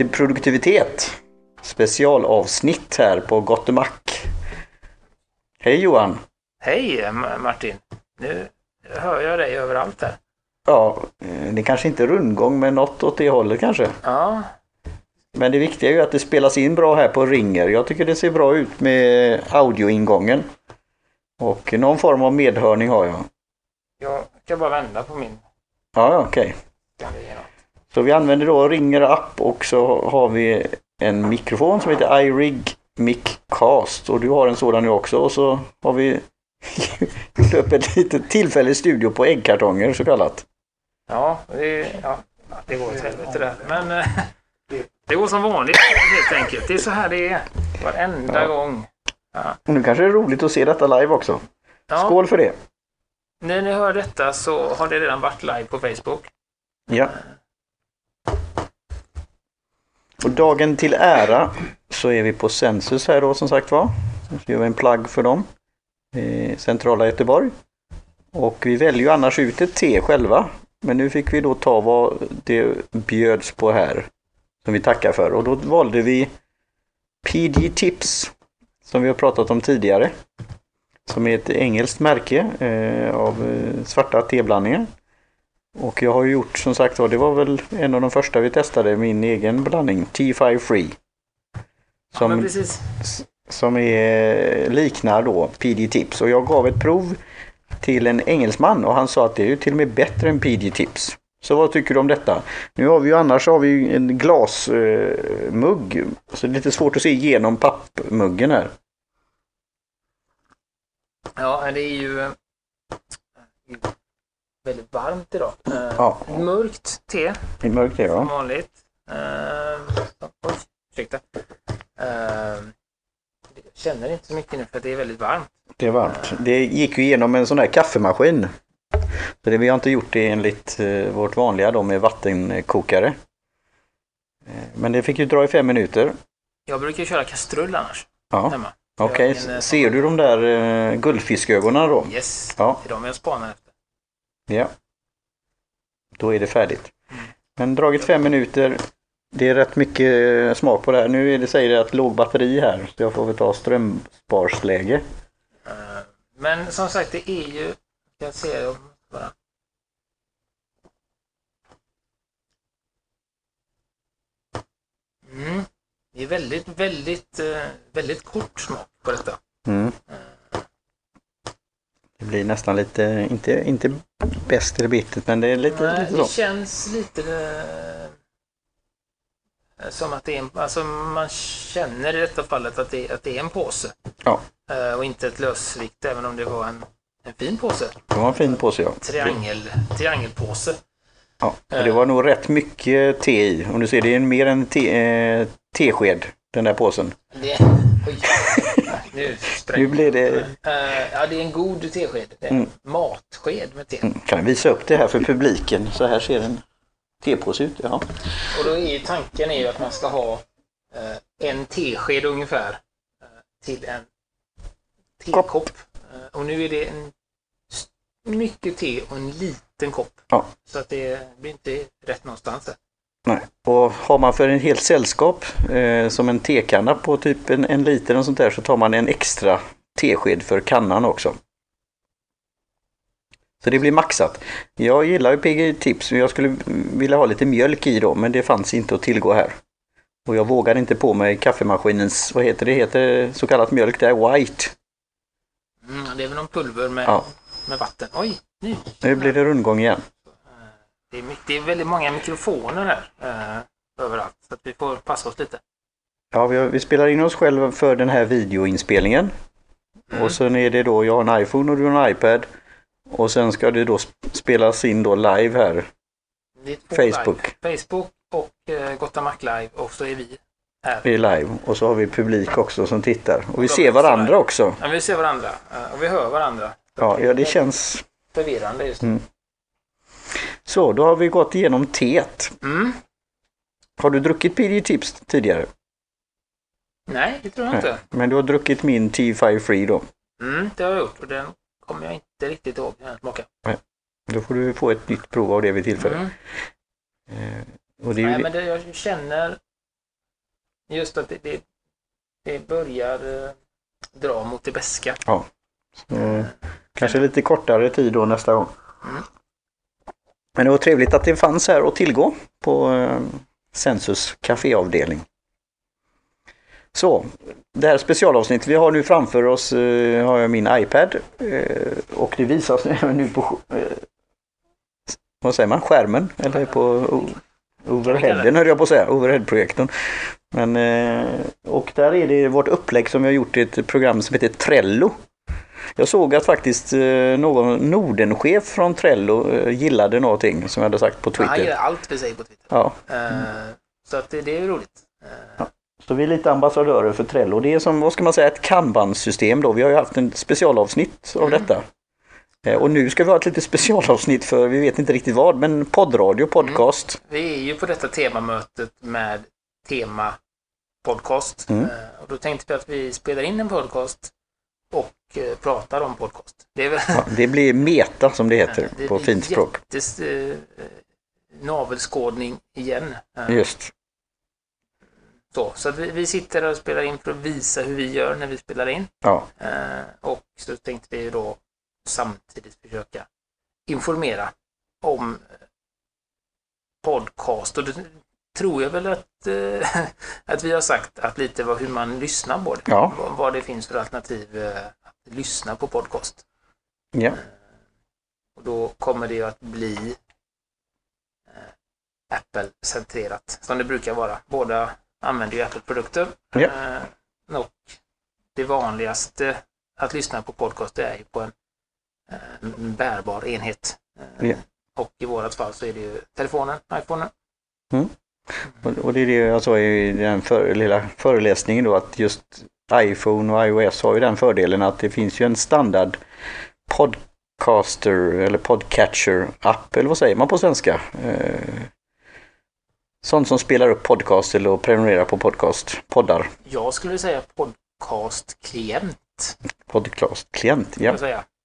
till produktivitet. Specialavsnitt här på Gottemack. Hej Johan! Hej M- Martin! Nu hör jag dig överallt här. Ja, eh, det kanske inte är rundgång men något åt det hållet kanske. Ja, Men det viktiga är ju att det spelas in bra här på Ringer. Jag tycker det ser bra ut med audioingången. Och någon form av medhörning har jag. jag kan bara vända på min. Ja, okej. Något? Så vi använder då Ringer app och så har vi en mikrofon som heter iRig Miccast och du har en sådan nu också och så har vi gjort upp ett litet tillfälligt studio på äggkartonger så kallat. Ja, det, ja, det går åt helvete det här. Men eh, det går som vanligt helt enkelt. Det är så här det är varenda Ja. gång. Och nu kanske det är roligt att se detta live också. Ja, Skål för det! När ni hör detta så har det redan varit live på Facebook. Ja. Och dagen till ära så är vi på Sensus här då som sagt var. Så gör vi en plagg för dem. I centrala Göteborg. Och vi väljer ju annars ut ett te själva. Men nu fick vi då ta vad det bjöds på här. Som vi tackar för. Och då valde vi PD Tips. Som vi har pratat om tidigare. Som är ett engelskt märke eh, av eh, svarta teblandningar. Och jag har gjort som sagt var, det var väl en av de första vi testade, min egen blandning, T5 Free. Ja, Som, precis. som är, liknar då PD Tips. Och jag gav ett prov till en engelsman och han sa att det är ju till och med bättre än PD Tips. Så vad tycker du om detta? Nu har vi ju annars har vi ju en glasmugg. Eh, så det är lite svårt att se igenom pappmuggen här. Ja, det är ju eh, väldigt varmt idag. Eh, Ja. Mörkt te I mörkt är det som va? vanligt. Uh, oj, ursäkta. Uh, jag känner inte så mycket nu för att det är väldigt varmt. Det är varmt. Det gick ju igenom en sån här kaffemaskin. Så det, vi har inte gjort det enligt eh, vårt vanliga då med vattenkokare. Eh, Men det fick ju dra i fem minuter. Jag brukar köra kastrull annars Ja, okej. Eh, Ser du de där eh, guldfiskögonen då? Yes, Ja. det är de jag spanar efter. Ja. Då är det färdigt. Men dragit fem minuter. Det är rätt mycket eh, smak på det här. Nu är det, säger det att låg batteri här. Så jag får väl ta strömsparsläge. Eh, men som sagt, det är ju... Jag ser dem bara. Mm. Det är väldigt, väldigt, eh, väldigt kort smak på detta. Mm. Det blir nästan lite, inte, inte bäst eller bittert men det är lite, Nej, lite det så. känns lite eh, som att det är en, alltså man känner i detta fallet att det, att det är en påse. Ja. Eh, och inte ett lösvikt även om det var en, en fin påse. Det var en fin påse ja. Triangel, triangelpåse. ja. Det var nog rätt mycket te i. Om du ser det är mer än te, eh, tesked den där påsen. Det, oj, Nu Nu spränger blir det, Eh, Ja, det är en god tesked. Mm. matsked med te. Mm, kan jag visa upp det här för publiken. Så här ser en tepåse ut. Ja. Och då är tanken är ju att man ska ha eh, en tesked ungefär eh, till en tekopp. Och nu är det en mycket te och en liten kopp. Ja. Så att det blir inte rätt någonstans. Där. Nej. Och har man för en helt sällskap eh, som en tekanna på typ en, en liter och sånt där så tar man en extra tesked för kannan också. Så det blir maxat. Jag gillar ju PG Tips men jag skulle vilja ha lite mjölk i då men det fanns inte att tillgå här. Och jag vågade inte på mig kaffemaskinens, vad heter det, heter så kallat mjölk där, white. Mm, det är väl någon pulver med, Ja. med vatten. Oj, nu. Nu blir det rundgång igen. Det är, mycket, det är väldigt många mikrofoner här eh, överallt. Så att vi får passa oss lite. Ja, vi, vi spelar in oss själva för den här videoinspelningen. Mm. Och sen är det då, jag har en iPhone och du har en iPad. Och sen ska det då sp- spelas in då live här. Facebook. Live. Facebook och eh, Gotta Mac Live och så är vi här. Det är live. Och så har vi publik också som tittar. Och vi ser varandra också. Ja, vi ser varandra eh, och vi hör varandra. Ja, ja det känns... Förvirrande just nu. Mm. Så, då har vi gått igenom teet. Mm. Har du druckit PD Tips tidigare? Nej, det tror jag inte. Men du har druckit min T5 Free då. Mm, det har jag gjort och den kommer jag inte riktigt ihåg hur den smakar. Då får du få ett nytt prov av det vid tillfälle. Mm. Eh, Och det Nej, men det, jag känner just att det, det, det börjar eh, dra mot det beska. så, kanske lite kortare tid då nästa gång. Mm. Men det var trevligt att det fanns här att tillgå på eh, Sensus kaféavdelning. Så, det här specialavsnittet vi har nu framför oss eh, har jag min iPad eh, och det visas nu på eh, vad säger man, skärmen eller på oh, overheaden höll jag på att säga, overheadprojektorn. Men, eh, och där är det vårt upplägg som vi har gjort i ett program som heter Trello. Jag såg att faktiskt eh, någon Nordenchef från Trello eh, gillade någonting som jag hade sagt på Men han Twitter. allt vi säger på Twitter. Ja, Eh, Så att det, det är roligt. Eh, så vi är lite ambassadörer för Trello. Det är som, vad ska man säga, ett kanban-system då. Vi har ju haft en specialavsnitt av Mm. detta. Och nu ska vi ha ett litet specialavsnitt för vi vet inte riktigt vad, men poddradio, podcast. Vi är ju på detta temamötet med tema podcast. Mm. Och då tänkte vi att vi spelar in en podcast pratar om podcast. Det väl Ja, det blir meta som det heter det på fint språk. jättes, eh, navelskådning igen. Eh, Just. Så, så vi, vi sitter och spelar in för att visa hur vi gör när vi spelar in. Ja, Eh, och så tänkte vi ju då samtidigt försöka informera om eh, podcast. Och det tror jag väl att, eh, att vi har sagt att lite vad, hur man lyssnar på det. Ja. Vad, vad det finns för alternativ eh, lyssna på podcast. ja. Och då kommer det ju att bli eh, Apple-centrerat, som det brukar vara. Båda använder ju Apple-produkter. Ja. Eh, och det vanligaste att lyssna på podcast är ju på en eh, bärbar enhet. Eh, Ja. Och i vårat fall så är det ju telefonen, iPhonen. Och, och det är det jag sa i den för, lilla föreläsningen då att just iPhone och iOS har ju den fördelen att det finns ju en standard podcaster eller podcatcher app eller vad säger man på svenska? Eh, sånt som spelar upp podcast eller prenumererar på podcast, poddar, Jag skulle säga podcast-klient. podcast-klient. Ja.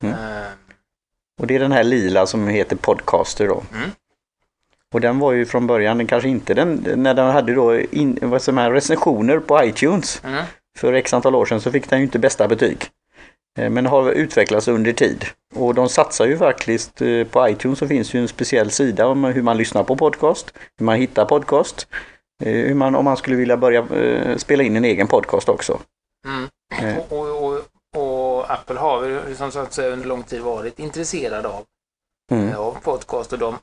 Mm. Eh, Och det är den här lila som heter Podcaster då. Mm. Och den var ju från början kanske inte den, när den hade då in, vad som här recensioner på iTunes. mm. För x antal år sedan så fick den ju inte bästa betyg. Eh, Men har utvecklats under tid. Och de satsar ju faktiskt eh, på iTunes så finns ju en speciell sida om hur man lyssnar på podcast, hur man hittar podcast, eh, hur man, om man skulle vilja börja spela in en egen podcast också. Mm. Och, och, och, Apple har väl som sagt under lång tid varit intresserad av, Mm. av podcast och de,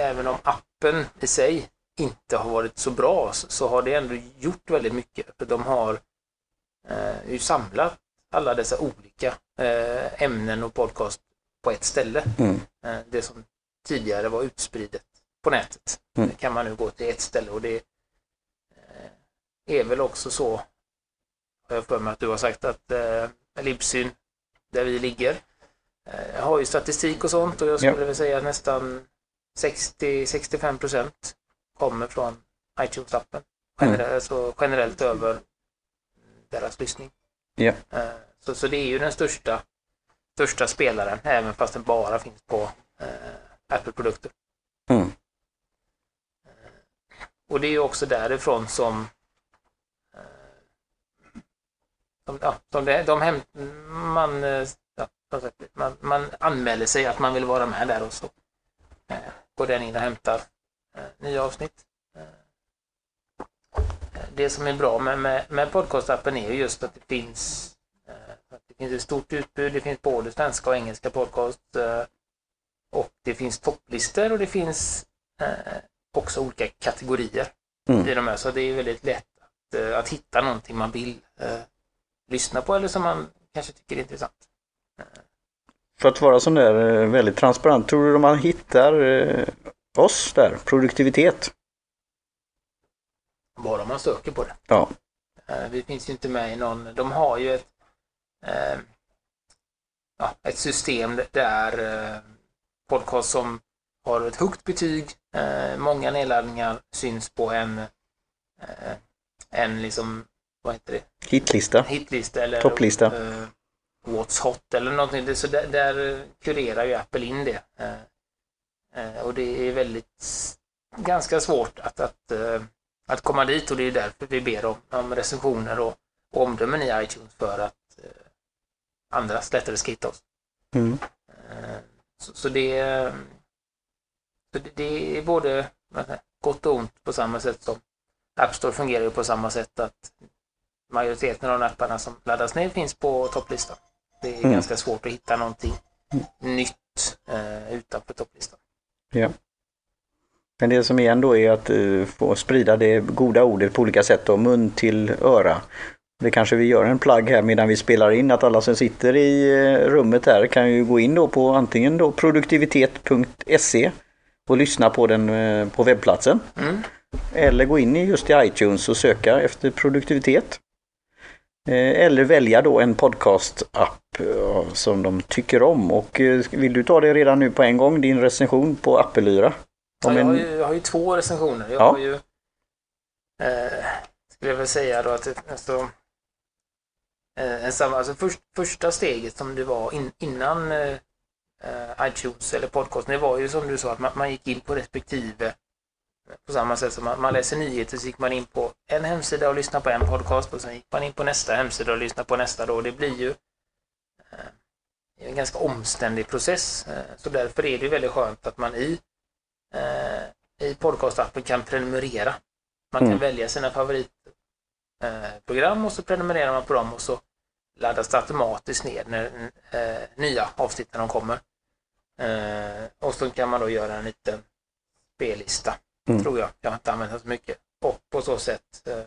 även om appen i sig inte har varit så bra så, har det ändå gjort väldigt mycket. För de har eh, ju samlat alla dessa olika eh, ämnen och podcast på ett ställe. Mm. Eh, det som tidigare var utspridet på nätet. Mm. Kan man nu gå till ett ställe och det eh, är väl också så, har jag för mig att du har sagt att eh, Libsyn, där vi ligger, eh, har ju statistik och sånt och jag skulle Ja. väl säga nästan 60-65 procent kommer från iTunes-appen. Mm. Generellt, alltså generellt över deras lyssning. Eh, Så, så det är ju den största, största spelaren, även fast den bara finns på eh, Apple-produkter. Mm. Och det är ju också därifrån som eh, som, ja, som det, de hem, man, eh, ja, man, man anmäler sig att man vill vara med där och så eh, går den in och hämtar eh, nya avsnitt. Eh, Det som är bra med, med, med podcastappen är ju just att det finns eh, att det finns ett stort utbud. Det finns både svenska och engelska podcast eh, och det finns topplistor och det finns eh, också olika kategorier Mm. i de här. Så det är väldigt lätt att, eh, att hitta någonting man vill eh, lyssna på eller som man kanske tycker är intressant. För att vara sån där eh, väldigt transparent, tror du man hittar eh, oss där, produktivitet? Bara man söker på det. Ja. Eh, Vi finns ju inte med i någon, de har ju ett, eh, ja, ett system där eh, podcast som har ett högt betyg, eh, många nedladdningar syns på en, eh, en liksom, vad heter det, Hitlista. hitlista eller Topplista. eh, What's Hot eller någonting. Det- Så där, där kurerar ju Apple in det. Eh, och det är väldigt ganska svårt att, att, eh, att komma dit och det är därför vi ber om, om recensioner och, och omdömen i iTunes för att eh, andra lättare ska hitta oss. Mm. Så, så, det, så det, det är både gott och ont på samma sätt som App Store fungerar ju på samma sätt att majoriteten av de apparna som laddas ner finns på topplistan. Det är Mm. ganska svårt att hitta någonting nytt eh, utanför topplistan. Ja. Men det som igen då är att eh, få sprida det goda ordet på olika sätt och mun till öra. Det kanske vi gör en plagg här medan vi spelar in att alla som sitter i eh, rummet här kan ju gå in då på antingen då produktivitet.se och lyssna på den eh, på webbplatsen. Mm. Eller gå in i just i iTunes och söka efter produktivitet. Eh, Eller välja då en podcast-app eh, som de tycker om. Och eh, vill du ta det redan nu på en gång, din recension på Appelyra? Ja, jag, har ju, jag har ju två recensioner. Jag Ja. har ju, eh, skulle jag väl säga då att alltså, eh, samma, alltså först, första steget som det var in, innan eh, iTunes eller podcast, det var ju som du sa att man, man gick in på respektive på samma sätt som man, man läser nyheter så gick man in på en hemsida och lyssnade på en podcast och sen gick man in på nästa hemsida och lyssnade på nästa då. Det blir ju eh, en ganska omständig process. Eh, så därför är det väldigt skönt att man i eh, i podcastappen kan prenumerera. Man kan Mm. välja sina favoritprogram program och så prenumererar man på dem och så laddas det automatiskt ner när nya avsnitt när de kommer. Och så kan man då göra en liten spellista, Mm. tror jag. Jag har inte använt den så mycket. Och på så sätt eh,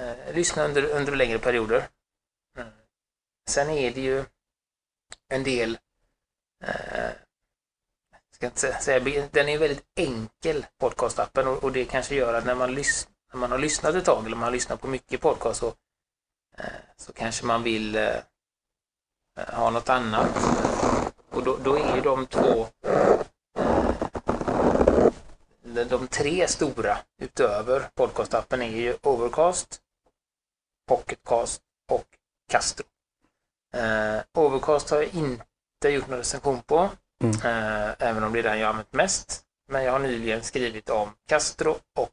eh, lyssna under, under längre perioder. Mm. Sen är det ju en del eh, ska inte säga, den är väldigt enkel podcastappen och, och det kanske gör att när man, lys, när man har lyssnat ett tag eller man har lyssnat på mycket podcast så, eh, så kanske man vill eh, ha något annat. Och då, då är ju de två de, tre stora utöver podcastappen är ju Overcast, Pocketcast och Castro. Eh, Overcast har jag inte gjort någon recension på. Mm. Eh, även om det är den jag använt mest. Men jag har nyligen skrivit om Castro och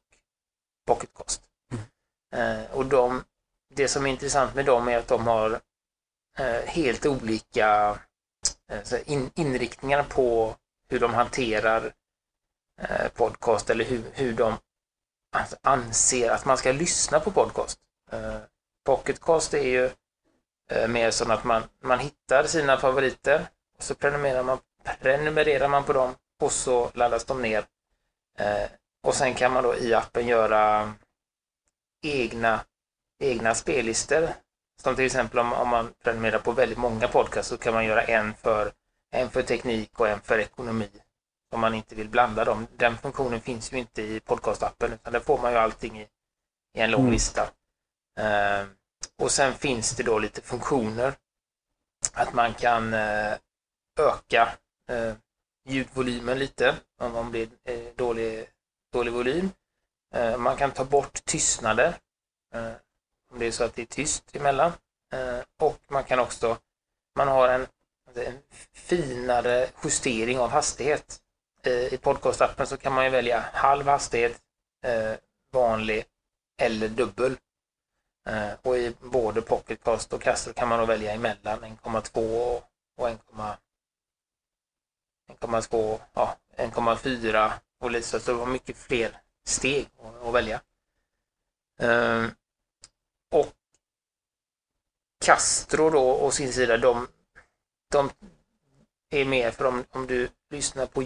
Pocketcast. Eh, och de, det som är intressant med dem är att de har eh, helt olika eh, in, inriktningar på hur de hanterar Eh, podcast eller hur, hur de alltså anser att man ska lyssna på podcast. Eh, Pocketcast är ju eh, mer som att man, man hittar sina favoriter och så prenumererar man prenumererar man på dem och så laddas de ner. Och sen kan man då i appen göra egna, egna spellistor. Som till exempel om, om man prenumererar på väldigt många podcasts så kan man göra en för, en för teknik och en för ekonomi. Om man inte vill blanda dem. Den funktionen finns ju inte i podcastappen utan där får man ju allting i, i en lång Mm. lista. Eh, och sen finns det då lite funktioner. Att man kan eh, öka eh, ljudvolymen lite om, om det är dålig, dålig volym. Eh, man kan ta bort tystnader eh, om det är så att det är tyst emellan. Eh, och man kan också, man har en, en finare justering av hastighet. Eh, I podcastappen så kan man ju välja halv hastighet, eh, vanlig eller dubbel. Eh, och i både Pocketcast och Castro kan man då välja emellan 1,2 och 1,2, ja, 1,4 och lite så. Så det var mycket fler steg att, att välja. Eh, och Castro då å sin sida, de, de är mer för om, om du lyssnar på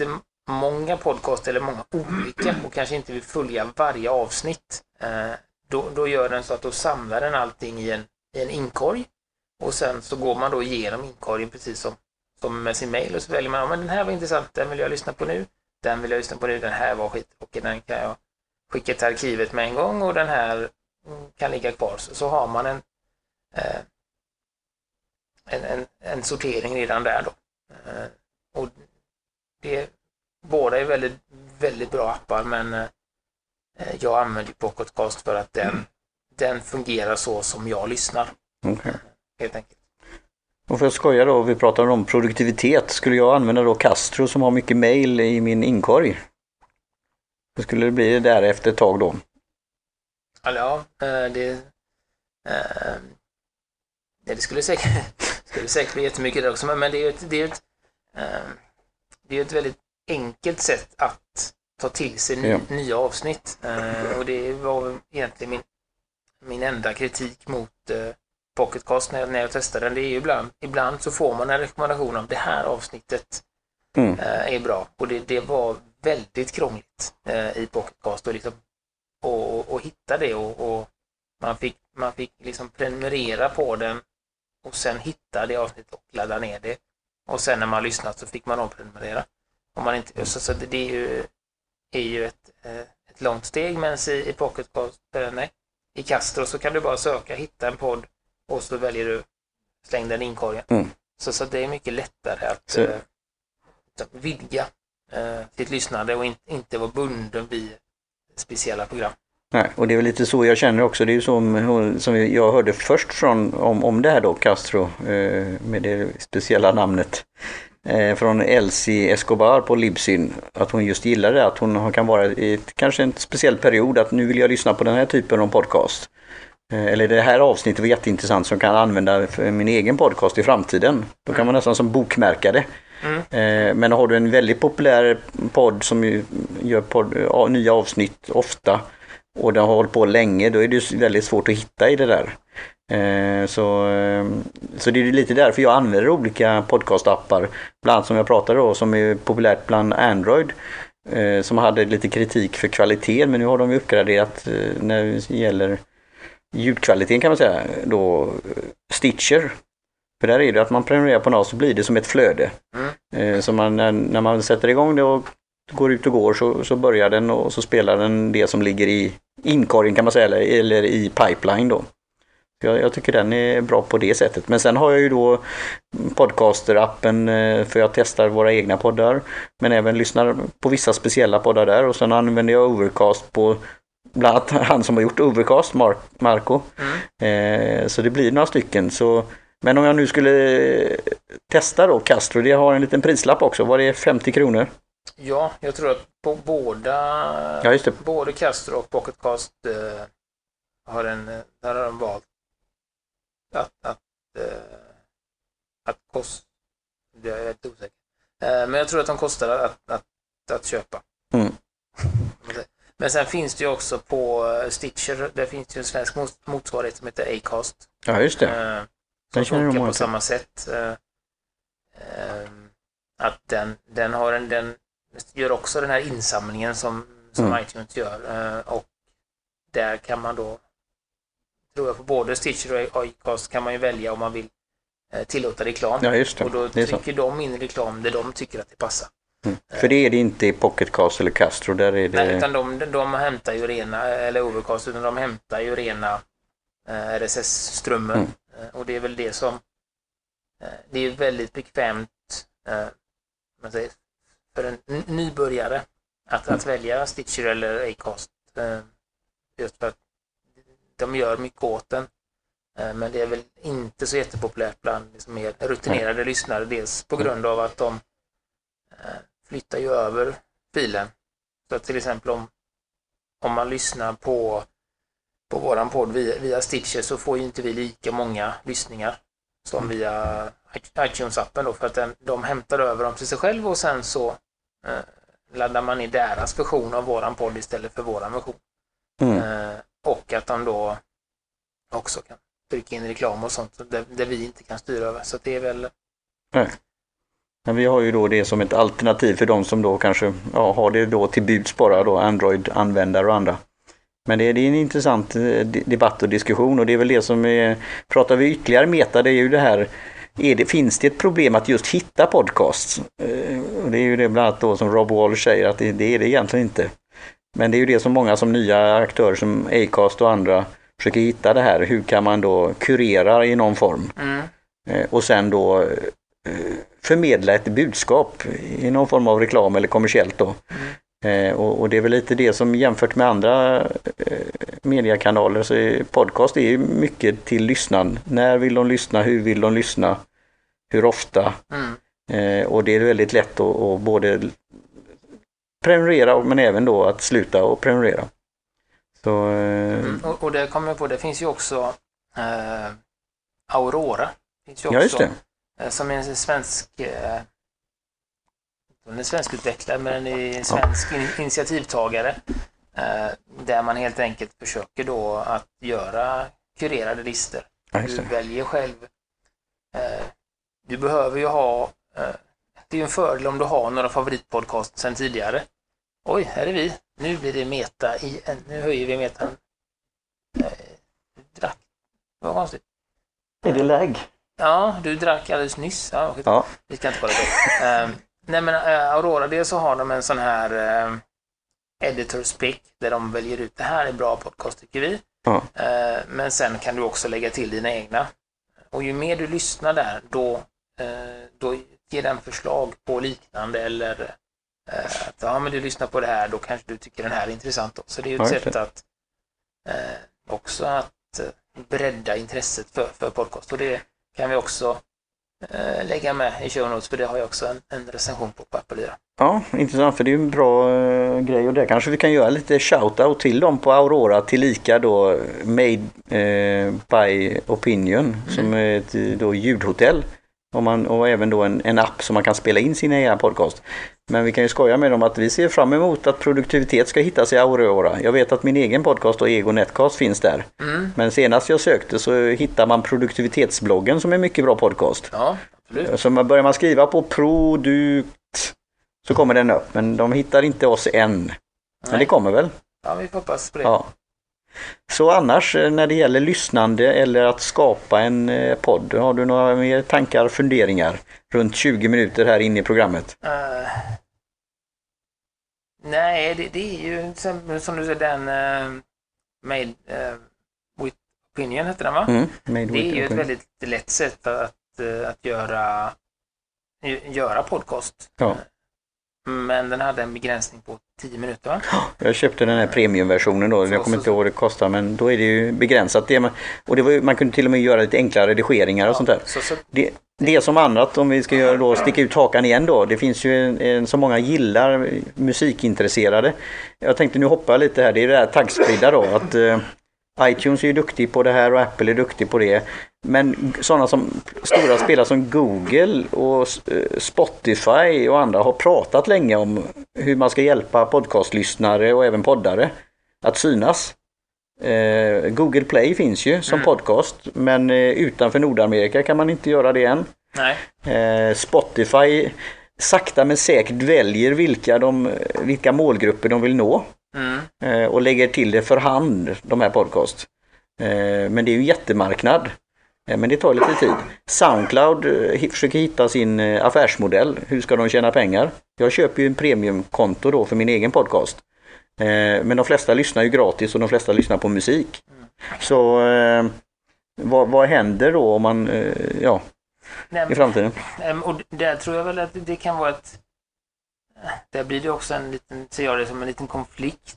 jättemånga podcast eller många olika och kanske inte vill följa varje avsnitt. Eh, då, då gör den så att då samlar den allting i en, i en inkorg och sen så går man då igenom inkorgen precis som, som med sin mail och så väljer man, ja, men den här var intressant, den vill jag lyssna på nu. Den vill jag lyssna på nu, den här var skit och den kan jag skicka till arkivet med en gång och den här kan ligga kvar. Så, så har man en, eh, en, en, en sortering redan där då. Eh, och det, båda är väldigt, väldigt bra appar men eh, jag använder Pocketcast för att den, den fungerar så som jag lyssnar Okej. helt enkelt. Och för att skoja då, vi pratar om produktivitet. Skulle jag använda då Castro som har mycket mail i min inkorg? Så skulle det bli där efter ett tag då. Ja, eh, det, eh, det skulle säkert, skulle säkert bli jättemycket där också, men det är ju ett, det är ett, eh, det är ett väldigt enkelt sätt att ta till sig ny, Ja. nya avsnitt. Och det var egentligen min, min enda kritik mot Pocketcast när, när jag testade den. Det är ju ibland, ibland så får man en rekommendation om det här avsnittet Mm. eh, är bra. Och det, det var väldigt krångligt eh, i Pocketcast och, liksom, och, och, och hitta det och, och man fick, man fick liksom prenumerera på den och sen hitta det avsnittet och ladda ner det. Och sen när man lyssnat så fick man omprenumerera. Om man inte, så, så det, är ju, är ju ett, eh, ett långt steg men i, i Pocketcast, eh, nej, i Castro så kan du bara söka, hitta en podd och så väljer du släng den i inkorgen. Mm. Så, så det är mycket lättare att Så- eh, att vidga eh, sitt lyssnande och in, inte vara bunden vid speciella program. Nej, och det är väl lite så jag känner också. Det är ju som, som jag hörde först från, om, om det här då, Castro, eh, med det speciella namnet. Eh, från Elsie Escobar på Libsyn. Att hon just gillar det, att hon kan vara i ett, kanske en speciell period att nu vill jag lyssna på den här typen av podcast. Eh, eller det här avsnittet var jätteintressant som kan använda för min egen podcast i framtiden. Då kan man nästan som bokmärka det. Mm. Eh, Men har du en väldigt populär podd som gör podd, nya avsnitt ofta och den har hållit på länge, då är det väldigt svårt att hitta i det där. Eh, Så, eh, så det är lite därför jag använder olika podcastappar, bland annat som jag pratade då, som är populärt bland Android. eh, Som hade lite kritik för kvaliteten, men nu har de uppgraderat när det gäller ljudkvaliteten kan man säga, då Stitcher. För där är det att man prenumererar på något så blir det som ett flöde. Mm. Så man, när man sätter igång det och går ut och går så, så börjar den och så spelar den det som ligger i inkorgen kan man säga, eller, eller i pipeline då. Jag, jag tycker den är bra på det sättet. Men sen har jag ju då Podcaster-appen eh, för jag testar våra egna poddar. Men även lyssnar på vissa speciella poddar där och sen använder jag Overcast på bland annat han som har gjort Overcast, Mark, Marco. Mm. Eh, så det blir några stycken. Så, men om jag nu skulle testa då Castro, det har en liten prislapp också. Var det 50 kronor? Ja, jag tror att på båda, Ja, just det. både Castro och Pocketcast eh, har en, eh, där har de valt att, att, eh, att kosta, jag är lite osäker. Eh, men jag tror att de kostar att, att, att köpa. Mm. Men sen finns det ju också på eh, Stitcher, där finns det ju en svensk mot- motsvarighet som heter Acast. Ja, just det. Eh, Den som känner jag funkar många på till. samma sätt. eh, ehm, att den, den har en, den gör också den här insamlingen som, som Mm. iTunes gör. eh, och där kan man då, tror jag på både Stitcher och iCast kan man ju välja om man vill eh, tillåta reklam. Ja, just det. och då det trycker de in reklam där de tycker att det passar. Mm. För det är det inte i Pocketcast eller Castro. Där är Nej, det... utan de, de hämtar ju rena, eller Overcast, utan de hämtar ju rena eh, RSS-strömmen. Mm. Eh, och det är väl det som, eh, det är väldigt bekvämt eh, man säger, för en nybörjare att, att välja Stitcher eller Acast. Eh, just för att de gör mycket åt den. Eh, men det är väl inte så jättepopulärt bland liksom mer rutinerade lyssnare. Dels på grund av att de eh, flyttar ju över filen. Så att till exempel om, om man lyssnar på, på våran podd via, via Stitcher så får ju inte vi lika många lyssningar som via iTunes-appen då för att den, de hämtar över dem till sig själv och sen så eh, laddar man i deras version av våran podd istället för våran version. Mm. Eh, och att de då också kan trycka in reklam och sånt där, där vi inte kan styra över. Så det är väl Men vi har ju då det som ett alternativ för de som då kanske ja, har det då till buds bara då Android-användare och andra. Men det är, det är en intressant eh, de- debatt och diskussion och det är väl det som är, pratar vi ytterligare meta det är ju det här, är det, finns det ett problem att just hitta podcasts? Eh, det är ju det bland annat då som Rob Walsh säger att det, det är det egentligen inte. Men det är ju det som många som nya aktörer som Acast och andra försöker hitta det här, hur kan man då kurera i någon form? mm, Eh, och sen då eh, förmedla ett budskap i någon form av reklam eller kommersiellt då. Eh, och, och det är väl lite det som jämfört med andra mediekanaler så är podcast är mycket till lyssnaren. När vill de lyssna? Hur vill de lyssna? Hur ofta? mm, Eh, och det är väldigt lätt att, att både prenumerera men även då att sluta och prenumerera. Så, eh, Mm, och, och det kommer jag på, det finns ju också eh, Aurora. Finns ju också, ja, just det. eh, Som är en svensk eh, den är svenskutvecklad men den är en svensk in, initiativtagare. Eh, där man helt enkelt försöker då att göra kurerade listor. Du väljer själv. Du behöver ju ha, eh, det är ju en fördel om du har några favoritpodcast sedan tidigare. Oj, här är vi. Nu blir det meta i en, nu höjer vi metan. Eh, drack. Vad konstigt. Är det lägg? Ja, du drack alldeles nyss. Ja. Ja. Vi ska inte kolla det. Eh, nej men eh, Aurora, det så har de en sån här editors pick där de väljer ut det här är bra podcast tycker vi. Ja. Men sen kan du också lägga till dina egna. Och ju mer du lyssnar där, då, då ger den förslag på liknande eller eh, att ja, men du lyssnar på det här, då kanske du tycker den här är intressant. Då. Så det är ju ett just sätt att eh, också att eh, bredda intresset för, för podcast. Och det kan vi också eh, lägga med i show notes, för det har jag också en, en recension på på Apple Lyra. Ja, intressant för det är en bra eh, grej och där kanske vi kan göra lite shout-out till dem på Aurora tillika då Made eh, by Opinion som är ett eh, då, ljudhotell. Och, man, och även då en, en app som man kan spela in sina egna podcast. Men vi kan ju skoja med dem att vi ser fram emot att produktivitet ska hittas i Aurora. Jag vet att min egen podcast och Ego Netcast finns där. Mm. Men senast jag sökte så hittar man produktivitetsbloggen som är en mycket bra podcast. Ja, absolut. Så man- börjar man skriva på produkt så kommer den upp. Men de hittar inte oss än. Men Nej. det kommer väl? Ja, vi hoppas på det. Ja. Så annars eh, när det gäller lyssnande eller att skapa en eh, podd, har du några mer tankar, funderingar runt 20 minuter här inne i programmet? Eh, nej, det, det är ju som, du säger den uh, Made eh, with Opinion hette den va? Mm. Det är ju ett väldigt lätt sätt att, att göra, göra podcast. Ja. Men den hade en begränsning på 10 minuter va? Jag köpte den här premiumversionen då, Så- jag kommer så- inte ihåg vad det kostar men då är det ju begränsat. Det, man- och det var, man kunde till och med göra lite enklare redigeringar och sånt där. Så, Det, det som annat, om vi ska göra då, sticka ut hakan igen då. Det finns ju en, en, så många gillar musikintresserade. Jag tänkte nu hoppa lite här, det är det här taggspridda då. Att, eh, iTunes är ju duktig på det här och Apple är duktig på det. Men sådana som stora spelare som Google och eh, Spotify och andra har pratat länge om hur man ska hjälpa podcastlyssnare och även poddare att synas. Eh, Google Play finns ju som Mm. podcast men eh, utanför Nordamerika kan man inte göra det än. nej. Spotify sakta men säkert väljer vilka, de, vilka målgrupper de vill nå Mm. och lägger till det för hand, de här podcast. Men det är ju en jättemarknad. Eh, men det tar lite tid. Soundcloud eh, försöker hitta sin eh, affärsmodell. Hur ska de tjäna pengar? Jag köper ju en premiumkonto då för min egen podcast. Men de flesta lyssnar ju gratis och de flesta lyssnar på musik. Så eh, vad, vad händer då om man, ja, i framtiden? Och där tror jag väl att det kan vara ett... Där blir det också en liten, ser jag det som en liten konflikt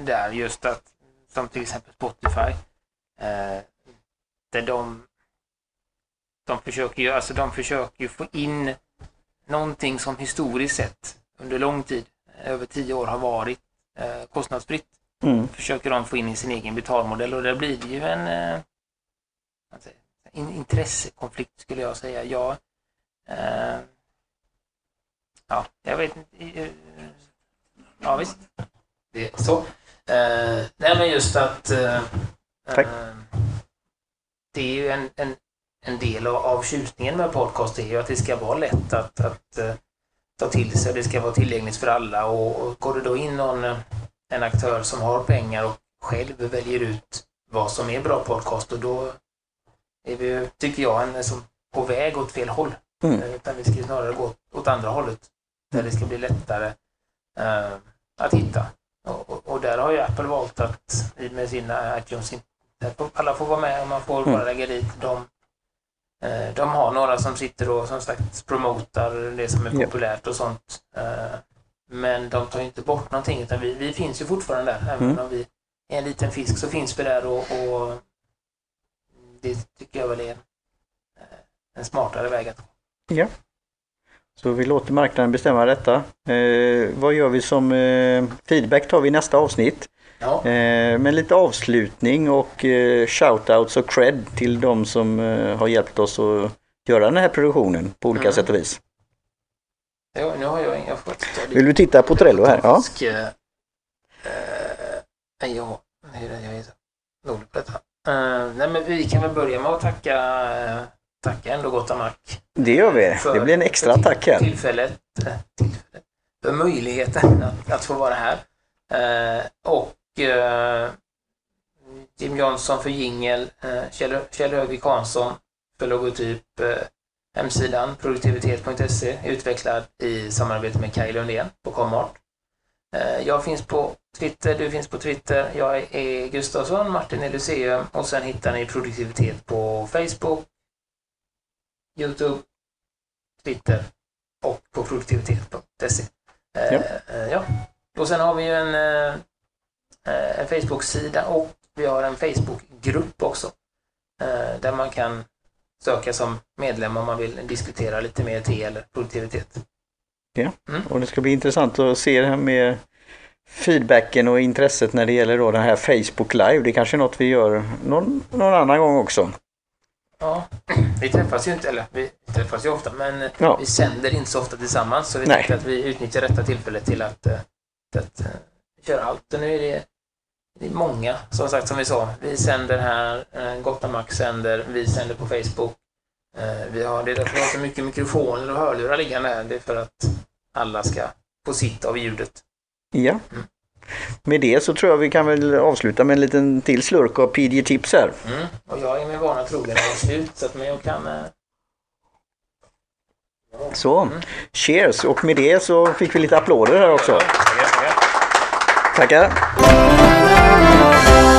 där just att, som till exempel Spotify, de, de försöker ju, alltså de försöker ju få in någonting som historiskt sett under lång tid, över tio år, har varit eh, kostnadsfritt Mm. försöker de få in i sin egen betalmodell och där blir det ju en eh, jag, in, intressekonflikt skulle jag säga. Ja, eh, ja jag vet inte. eh, Ja, visst. Det är så. Eh, nej, men just att eh, Tack. Det är ju en, en, en del av, av tjusningen med podcast är ju att det ska vara lätt att, att eh, ta till sig. Det ska vara tillgängligt för alla och, och går det då in någon eh, en aktör som har pengar och själv väljer ut vad som är bra podcast och då är vi, tycker jag, en, som på väg åt fel håll. Mm. Eh, Utan vi ska snarare gå åt, andra hållet. Där det ska bli lättare eh, att hitta. Och, och, där har ju Apple valt att med sina iTunes, alla får vara med och man får Mm. bara lägga dit de eh, de har några som sitter och som sagt promotar det som är Ja. populärt och sånt. Eh, Men de tar inte bort någonting utan vi, vi finns ju fortfarande där. Även Mm. om vi är en liten fisk så finns vi där och, och det tycker jag väl är eh, en smartare väg att gå. Så vi låter marknaden bestämma detta. Eh, vad gör vi som eh, feedback tar vi i nästa avsnitt. Ja. Eh, med lite avslutning och eh, shoutouts och cred till de som eh, har hjälpt oss att göra den här produktionen på olika Mm. sätt och vis. Ja, nu har jag inga Vill du titta på Trello här? Ja. Ja, hur jag är dålig på detta. Nej, men vi kan väl börja med att tacka, eh, tacka ändå Gotta Mac. Det gör vi. Det blir en extra tack här. Tillfället, tillfället, för möjligheten att, att få vara här. Och Jim Johnson för jingel, eh, Kjell, Kjell Högvik Hansson för logotyp, eh, hemsidan produktivitet.se utvecklad i samarbete med Kaj Lundén på Comart. Eh, jag finns på Twitter, du finns på Twitter, jag är Gustavsson, Martin är Lyceum och sen hittar ni produktivitet på Facebook, Youtube, Twitter och på produktivitet.se. Eh, Ja. eh, ja. Och sen har vi ju en, eh, eh, en Facebook-sida och vi har en Facebook-grupp också. eh, Där man kan söka som medlem om man vill diskutera lite mer te eller produktivitet. Och det ska bli intressant att se det här med feedbacken och intresset när det gäller då den här Facebook Live. Det är kanske är något vi gör någon, någon annan gång också. Ja, vi träffas ju inte, eller vi träffas ju ofta, men eh, Ja. vi sänder inte så ofta tillsammans. Så vi Nej. tänkte att vi utnyttjar detta tillfälle till att, eh, till att köra allt. Och nu är det, det är många, som sagt, som vi sa. Vi sänder här, eh, Gotta Max sänder, vi sänder på Facebook. Eh, Vi har, det är därför vi har så mycket mikrofoner och hörlurar liggande här. Det är för att alla ska få sitt av ljudet. Ja. Med det så tror jag vi kan väl avsluta med en liten till slurk av PDG-tips här. Mm. Och jag är min vana trogen slut, så att men jag kan... eh, Så, Mm. cheers! Och med det så fick vi lite applåder här också. Tackar, tackar. Tackar!